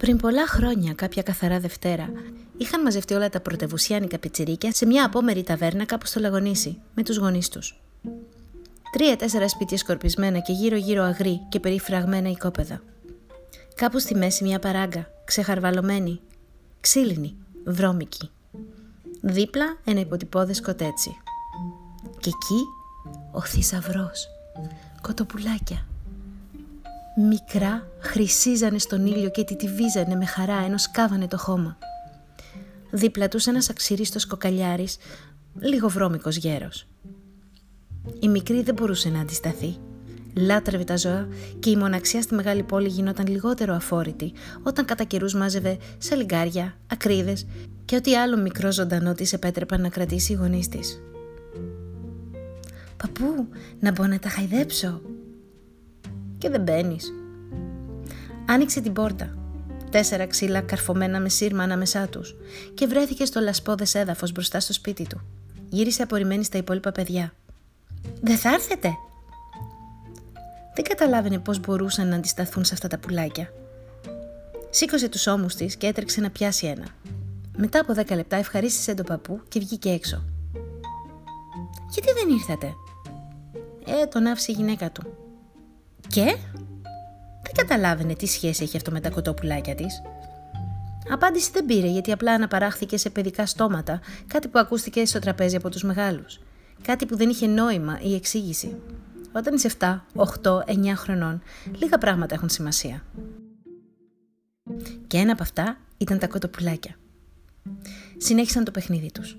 Πριν πολλά χρόνια, κάποια καθαρά Δευτέρα, είχαν μαζευτεί όλα τα πρωτευουσιάνικα πιτσιρίκια σε μια απόμερη ταβέρνα κάπου στο Λαγονίσι, με τους γονείς τους. Τρία-τέσσερα σπίτια σκορπισμένα και γύρω-γύρω αγρί και περιφραγμένα οικόπεδα. Κάπου στη μέση μια παράγκα, ξεχαρβαλωμένη, ξύλινη, βρώμικη. Δίπλα ένα υποτυπώδες κοτέτσι. Και εκεί ο θησαυρός. Κοτοπουλάκια, Μικρά χρυσίζανε στον ήλιο και τιτιβίζανε με χαρά ενώ σκάβανε το χώμα. Δίπλα τους ένας αξιρίστος κοκαλιάρης, λίγο βρώμικος γέρος. Η μικρή δεν μπορούσε να αντισταθεί. Λάτρευε τα ζώα και η μοναξιά στη μεγάλη πόλη γινόταν λιγότερο αφόρητη όταν κατά καιρούς μάζευε σαλιγκάρια, ακρίδες και ό,τι άλλο μικρό ζωντανό της επέτρεπαν να κρατήσει οι γονείς της. «Παππού, να μπω να τα χαϊδέψω», και δεν μπαίνεις. Άνοιξε την πόρτα. Τέσσερα ξύλα καρφωμένα με σύρμα ανάμεσά τους και βρέθηκε στο λασπόδε έδαφος μπροστά στο σπίτι του. Γύρισε απορριμμένη στα υπόλοιπα παιδιά. Δεν θα έρθετε! Δεν καταλάβαινε πώς μπορούσαν να αντισταθούν σε αυτά τα πουλάκια. Σήκωσε τους ώμους της και έτρεξε να πιάσει ένα. Μετά από δέκα λεπτά ευχαρίστησε τον παππού και βγήκε έξω. Γιατί δεν ήρθατε, Ε, τον άφησε η γυναίκα του. Και; Δεν καταλάβαινε τι σχέση έχει αυτό με τα κοτόπουλάκια της. Απάντηση δεν πήρε γιατί απλά αναπαράχθηκε σε παιδικά στόματα, κάτι που ακούστηκε στο τραπέζι από τους μεγάλους. Κάτι που δεν είχε νόημα ή εξήγηση. Όταν είσαι 7, 8, 9 χρονών, λίγα πράγματα έχουν σημασία. Και ένα από αυτά ήταν τα κοτοπουλάκια. Συνέχισαν το παιχνίδι τους.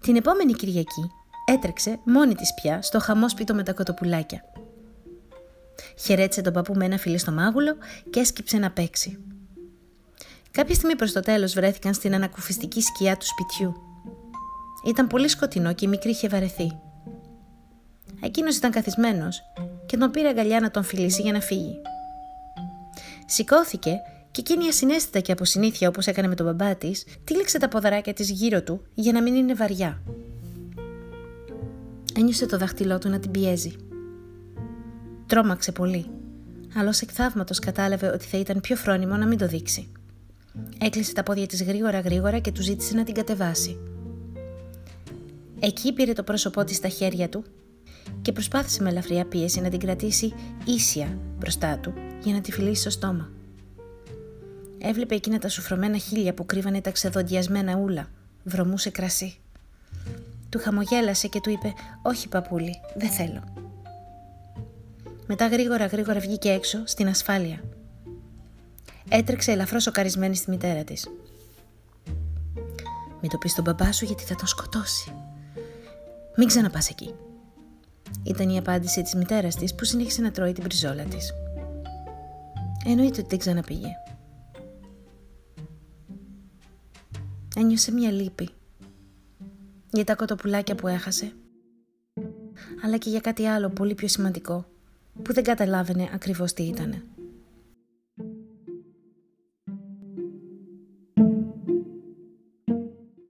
Την επόμενη Κυριακή έτρεξε μόνη της πια στο χαμόσπιτο με τα κοτοπουλάκια. Χαιρέτησε τον παππού με ένα φιλί στο μάγουλο και έσκυψε να παίξει. Κάποια στιγμή προς το τέλος βρέθηκαν στην ανακουφιστική σκιά του σπιτιού. Ήταν πολύ σκοτεινό και η μικρή είχε βαρεθεί. Εκείνος ήταν καθισμένος και τον πήρε αγκαλιά να τον φιλήσει για να φύγει. Σηκώθηκε και εκείνη ασυναίσθητα και από συνήθεια όπως έκανε με τον μπαμπά της, τύλιξε τα ποδαράκια της γύρω του για να μην είναι βαριά. Ένιωσε το δάχτυλό του να την πιέζει. Τρόμαξε πολύ, αλλά ω εκθαύματος κατάλαβε ότι θα ήταν πιο φρόνιμο να μην το δείξει. Έκλεισε τα πόδια της γρήγορα γρήγορα και του ζήτησε να την κατεβάσει. Εκεί πήρε το πρόσωπό της στα χέρια του και προσπάθησε με ελαφριά πίεση να την κρατήσει ίσια μπροστά του για να τη φιλήσει στο στόμα. Έβλεπε εκείνα τα σουφρωμένα χείλια που κρύβανε τα ξεδοντιασμένα ούλα. Βρωμούσε κρασί. Του χαμογέλασε και του είπε «Όχι παππούλη, δεν θέλω». Μετά γρήγορα γρήγορα βγήκε έξω στην ασφάλεια. Έτρεξε ελαφρώς σοκαρισμένη στη μητέρα της. Μην το πεις στον μπαμπά σου γιατί θα τον σκοτώσει. Μην ξαναπάς εκεί. Ήταν η απάντηση της μητέρας της που συνέχισε να τρώει την πριζόλα της. Εννοείται ότι δεν ξαναπήγε. Ένιωσε μια λύπη για τα κοτοπουλάκια που έχασε αλλά και για κάτι άλλο πολύ πιο σημαντικό που δεν καταλάβαινε ακριβώς τι ήτανε.